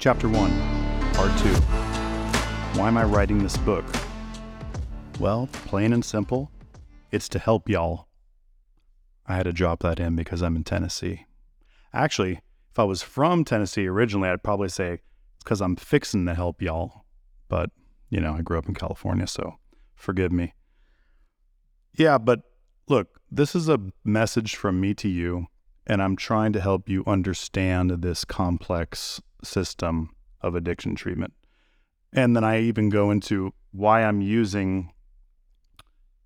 Chapter 1, Part 2. Why am I writing this book? Well, plain and simple, it's to help y'all. I had to drop that in because I'm in Tennessee. Actually, if I was from Tennessee originally, I'd probably say it's because I'm fixing to help y'all. But, you know, I grew up in California, so forgive me. Yeah, but look, this is a message from me to you, and I'm trying to help you understand this complex system of addiction treatment. And then I even go into why I'm using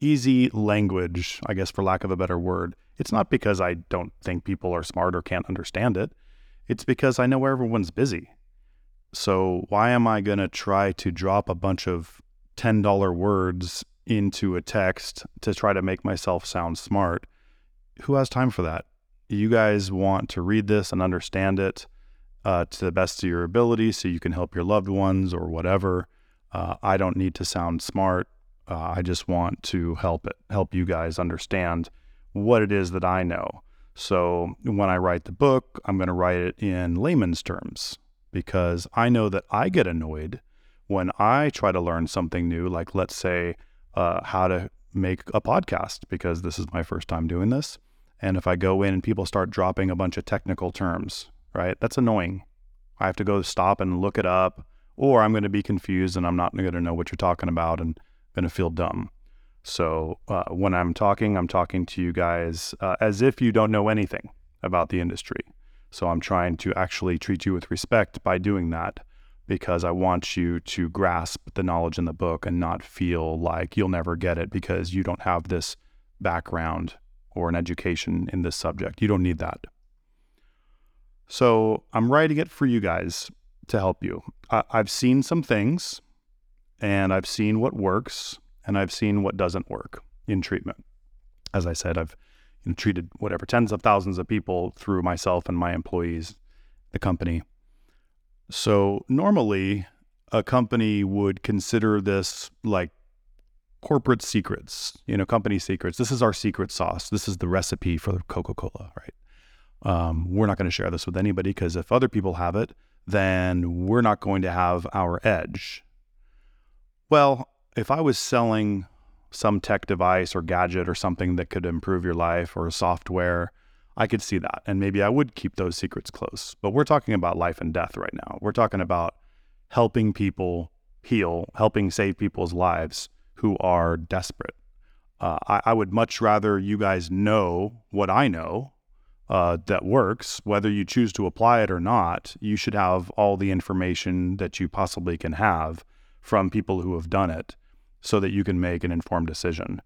easy language, I guess, for lack of a better word. It's not because I don't think people are smart or can't understand it. It's because I know everyone's busy. So, why am I going to try to drop a bunch of $10 words into a text to try to make myself sound smart? Who has time for that? You guys want to read this and understand it uh, to the best of your ability so you can help your loved ones or whatever. Uh, I don't need to sound smart. Uh, I just want to help it, help you guys understand what it is that I know. So when I write the book, I'm going to write it in layman's terms because I know that I get annoyed when I try to learn something new, like let's say uh, how to make a podcast, because this is my first time doing this. And if I go in and people start dropping a bunch of technical terms, right? That's annoying. I have to go stop and look it up, or I'm going to be confused and I'm not going to know what you're talking about and going to feel dumb. So uh, when I'm talking, I'm talking to you guys uh, as if you don't know anything about the industry. So I'm trying to actually treat you with respect by doing that because I want you to grasp the knowledge in the book and not feel like you'll never get it because you don't have this background or an education in this subject. You don't need that. So I'm writing it for you guys to help you. I, have seen some things and I've seen what works and I've seen what doesn't work in treatment. As I said, I've you know, treated whatever tens of thousands of people through myself and my employees, the company. So normally a company would consider this like corporate secrets, you know, company secrets. This is our secret sauce. This is the recipe for Coca Cola, right? Um, we're not going to share this with anybody because if other people have it, then we're not going to have our edge. Well, if I was selling some tech device or gadget or something that could improve your life or software, I could see that. And maybe I would keep those secrets close. But we're talking about life and death right now. We're talking about helping people heal, helping save people's lives who are desperate. Uh, I, I, would much rather you guys know what I know uh, that works, whether you choose to apply it or not, you should have all the information that you possibly can have from people who have done it so that you can make an informed decision.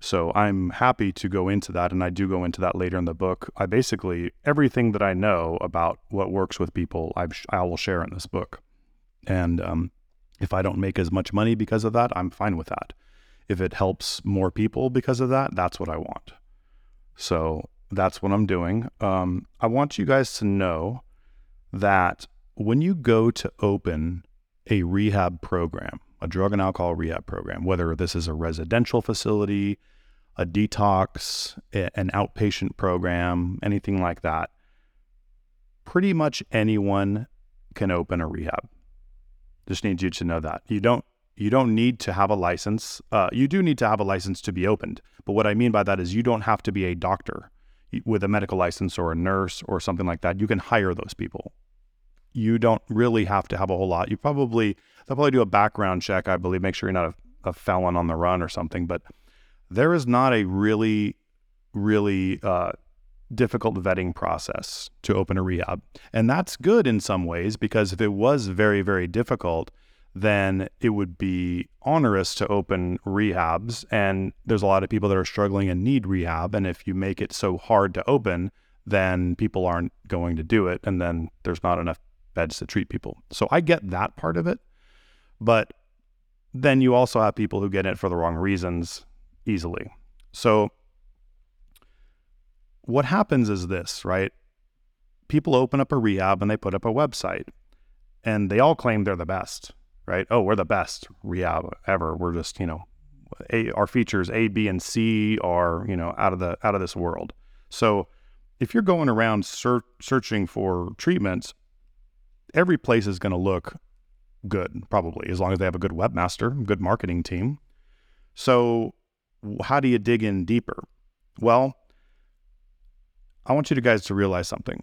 So I'm happy to go into that, and I do go into that later in the book. I basically, everything that I know about what works with people, I've, I will share in this book. And um, if I don't make as much money because of that, I'm fine with that. If it helps more people because of that, that's what I want. So that's what I'm doing. Um, I want you guys to know that when you go to open a rehab program, a drug and alcohol rehab program, whether this is a residential facility, a detox, an outpatient program, anything like that, pretty much anyone can open a rehab. Just need you to know that. You don't you don't need to have a license. Uh, you do need to have a license to be opened. But what I mean by that is you don't have to be a doctor with a medical license or a nurse or something like that, you can hire those people. You don't really have to have a whole lot. You probably they'll probably do a background check, I believe, make sure you're not a, a felon on the run or something. But there is not a really, really uh, difficult vetting process to open a rehab, and that's good in some ways because if it was very, very difficult, then it would be onerous to open rehabs. And there's a lot of people that are struggling and need rehab. And if you make it so hard to open, then people aren't going to do it. And then there's not enough beds to treat people. So I get that part of it. But then you also have people who get it for the wrong reasons easily. So what happens is this, right? People open up a rehab and they put up a website and they all claim they're the best right? Oh, we're the best rehab ever. We're just, you know, a, our features A, B, and C are, you know, out of the out of this world. So if you're going around ser- searching for treatments, every place is going to look good, probably, as long as they have a good webmaster, good marketing team. So, how do you dig in deeper? Well, I want you guys to realize something.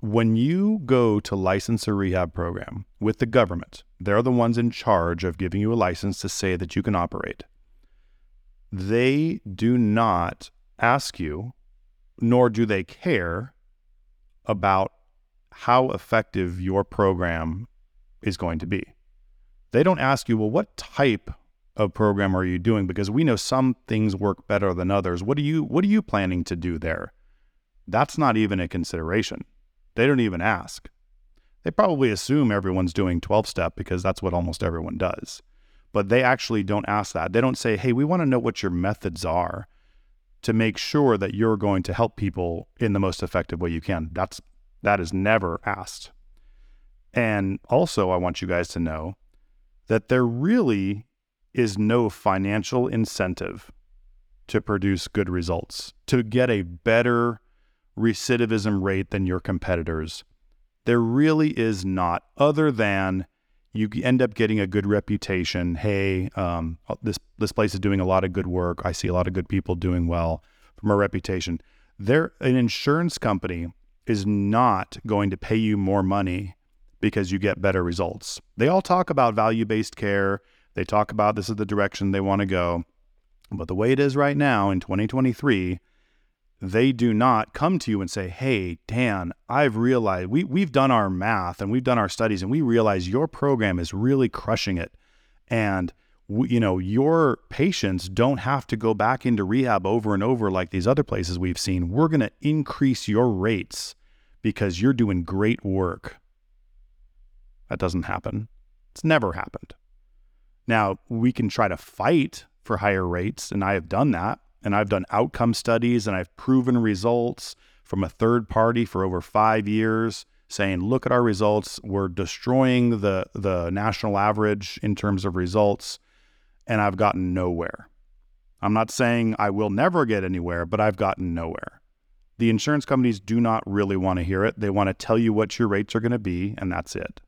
When you go to license a rehab program with the government, they're the ones in charge of giving you a license to say that you can operate. They do not ask you, nor do they care about how effective your program is going to be. They don't ask you, well, what type of program are you doing? Because we know some things work better than others. What are you what are you planning to do there? That's not even a consideration. They don't even ask. They probably assume everyone's doing 12 step because that's what almost everyone does. But they actually don't ask that. They don't say, hey, we want to know what your methods are to make sure that you're going to help people in the most effective way you can. That's that is never asked. And also I want you guys to know that there really is no financial incentive to produce good results, to get a better recidivism rate than your competitors. There really is not, other than you end up getting a good reputation. Hey, um, this this place is doing a lot of good work. I see a lot of good people doing well from a reputation. There, an insurance company is not going to pay you more money because you get better results. They all talk about value based care. They talk about this is the direction they want to go. But the way it is right now in 2023, they do not come to you and say, Hey, Dan, I've realized we, we've done our math and we've done our studies and we realize your program is really crushing it. And, you know, your patients don't have to go back into rehab over and over like these other places we've seen. We're going to increase your rates because you're doing great work. That doesn't happen. It's never happened. Now, we can try to fight for higher rates, and I have done that and I've done outcome studies and I've proven results from a third party for over five years saying, look at our results. We're destroying the, the national average in terms of results. And I've gotten nowhere. I'm not saying I will never get anywhere, but I've gotten nowhere. The insurance companies do not really want to hear it. They want to tell you what your rates are going to be, and that's it.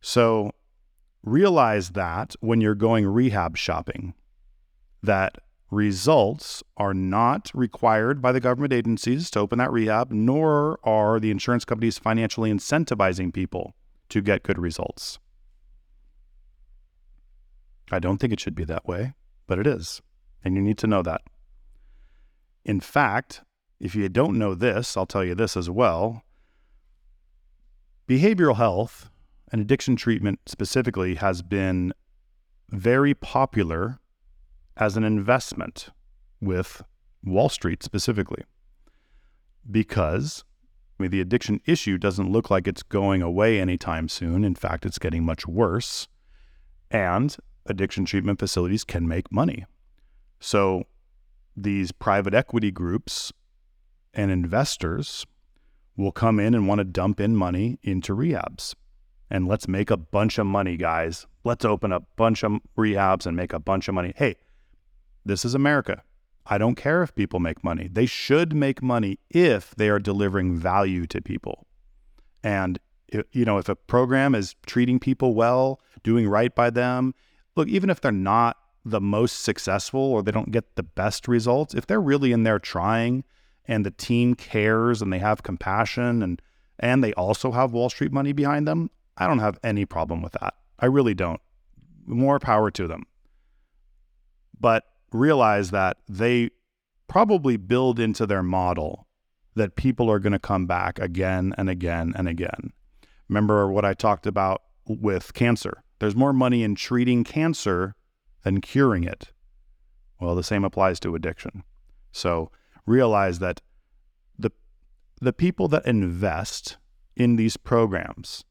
So realize that when you're going rehab shopping, that results are not required by the government agencies to open that rehab, nor are the insurance companies financially incentivizing people to get good results. I don't think it should be that way, but it is. And you need to know that. In fact, if you don't know this, I'll tell you this as well. Behavioral health and addiction treatment specifically has been very popular as an investment with Wall Street specifically. Because I mean, the addiction issue doesn't look like it's going away anytime soon. In fact, it's getting much worse. And addiction treatment facilities can make money. So these private equity groups and investors will come in and want to dump in money into rehabs. And let's make a bunch of money, guys. Let's open a bunch of rehabs and make a bunch of money. Hey, this is America. I don't care if people make money. They should make money if they are delivering value to people. And you know, if a program is treating people well, doing right by them, look, even if they're not the most successful or they don't get the best results, if they're really in there trying and the team cares and they have compassion and and they also have Wall Street money behind them, I don't have any problem with that. I really don't. More power to them. But realize that they probably build into their model that people are going to come back again and again and again. Remember what I talked about with cancer? There's more money in treating cancer than curing it. Well, the same applies to addiction. So realize that the the people that invest in these programs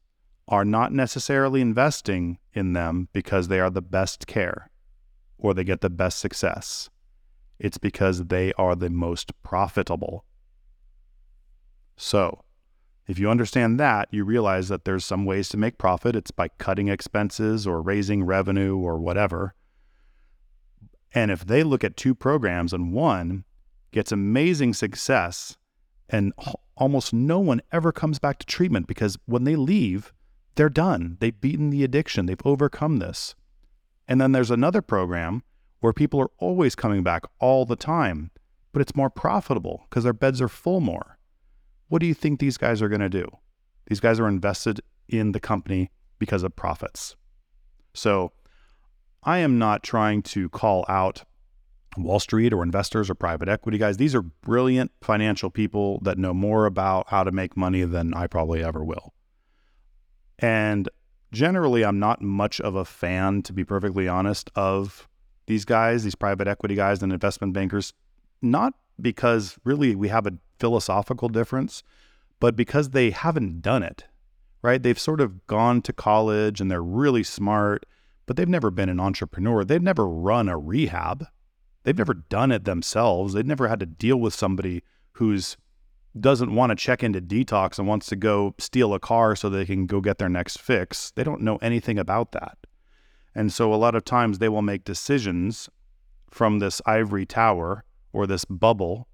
are not necessarily investing in them because they are the best care or they get the best success. It's because they are the most profitable. So, if you understand that, you realize that there's some ways to make profit. It's by cutting expenses or raising revenue or whatever. And if they look at two programs and one gets amazing success And almost no one ever comes back to treatment because when they leave, they're done. They've beaten the addiction, they've overcome this. And then there's another program where people are always coming back all the time, but it's more profitable because their beds are full more. What do you think these guys are going to do? These guys are invested in the company because of profits. So I am not trying to call out Wall Street or investors or private equity guys. These are brilliant financial people that know more about how to make money than I probably ever will. And generally, I'm not much of a fan, to be perfectly honest, of these guys, these private equity guys and investment bankers, not because really we have a philosophical difference, but because they haven't done it, right? They've sort of gone to college and they're really smart, but they've never been an entrepreneur. They've never run a rehab. They've never done it themselves. They've never had to deal with somebody who's doesn't want to check into detox and wants to go steal a car so they can go get their next fix. They don't know anything about that. And so a lot of times they will make decisions from this ivory tower or this bubble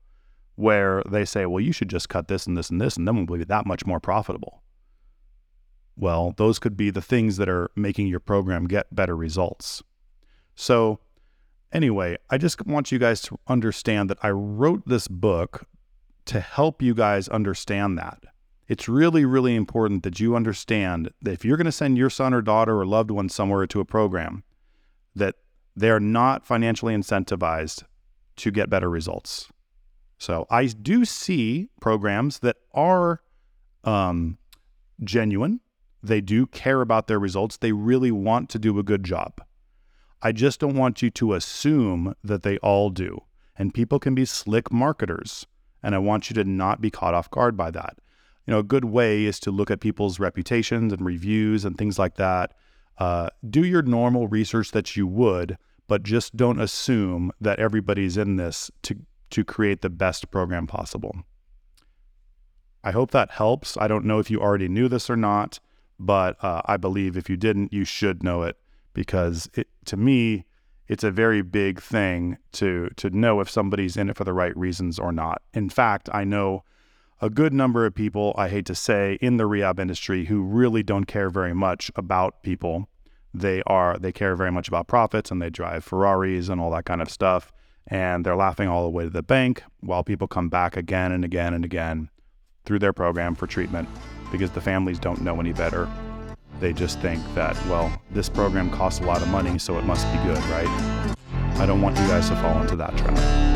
where they say, well, you should just cut this and this and this, and then we'll be that much more profitable. Well, those could be the things that are making your program get better results. So, anyway, I just want you guys to understand that I wrote this book to help you guys understand that. It's really, really important that you understand that if you're going to send your son or daughter or loved one somewhere to a program, that they are not financially incentivized to get better results. So I do see programs that are um, genuine. They do care about their results. They really want to do a good job. I just don't want you to assume that they all do. And people can be slick marketers. And I want you to not be caught off guard by that. You know, a good way is to look at people's reputations and reviews and things like that. Uh, do your normal research that you would, but just don't assume that everybody's in this to, to create the best program possible. I hope that helps. I don't know if you already knew this or not, but uh, I believe if you didn't, you should know it because it, to me, it's a very big thing to to know if somebody's in it for the right reasons or not. In fact, I know a good number of people, I hate to say, in the rehab industry who really don't care very much about people. They are they care very much about profits and they drive Ferraris and all that kind of stuff and they're laughing all the way to the bank while people come back again and again and again through their program for treatment because the families don't know any better they just think that, well, this program costs a lot of money, so it must be good, right? I don't want you guys to fall into that trap.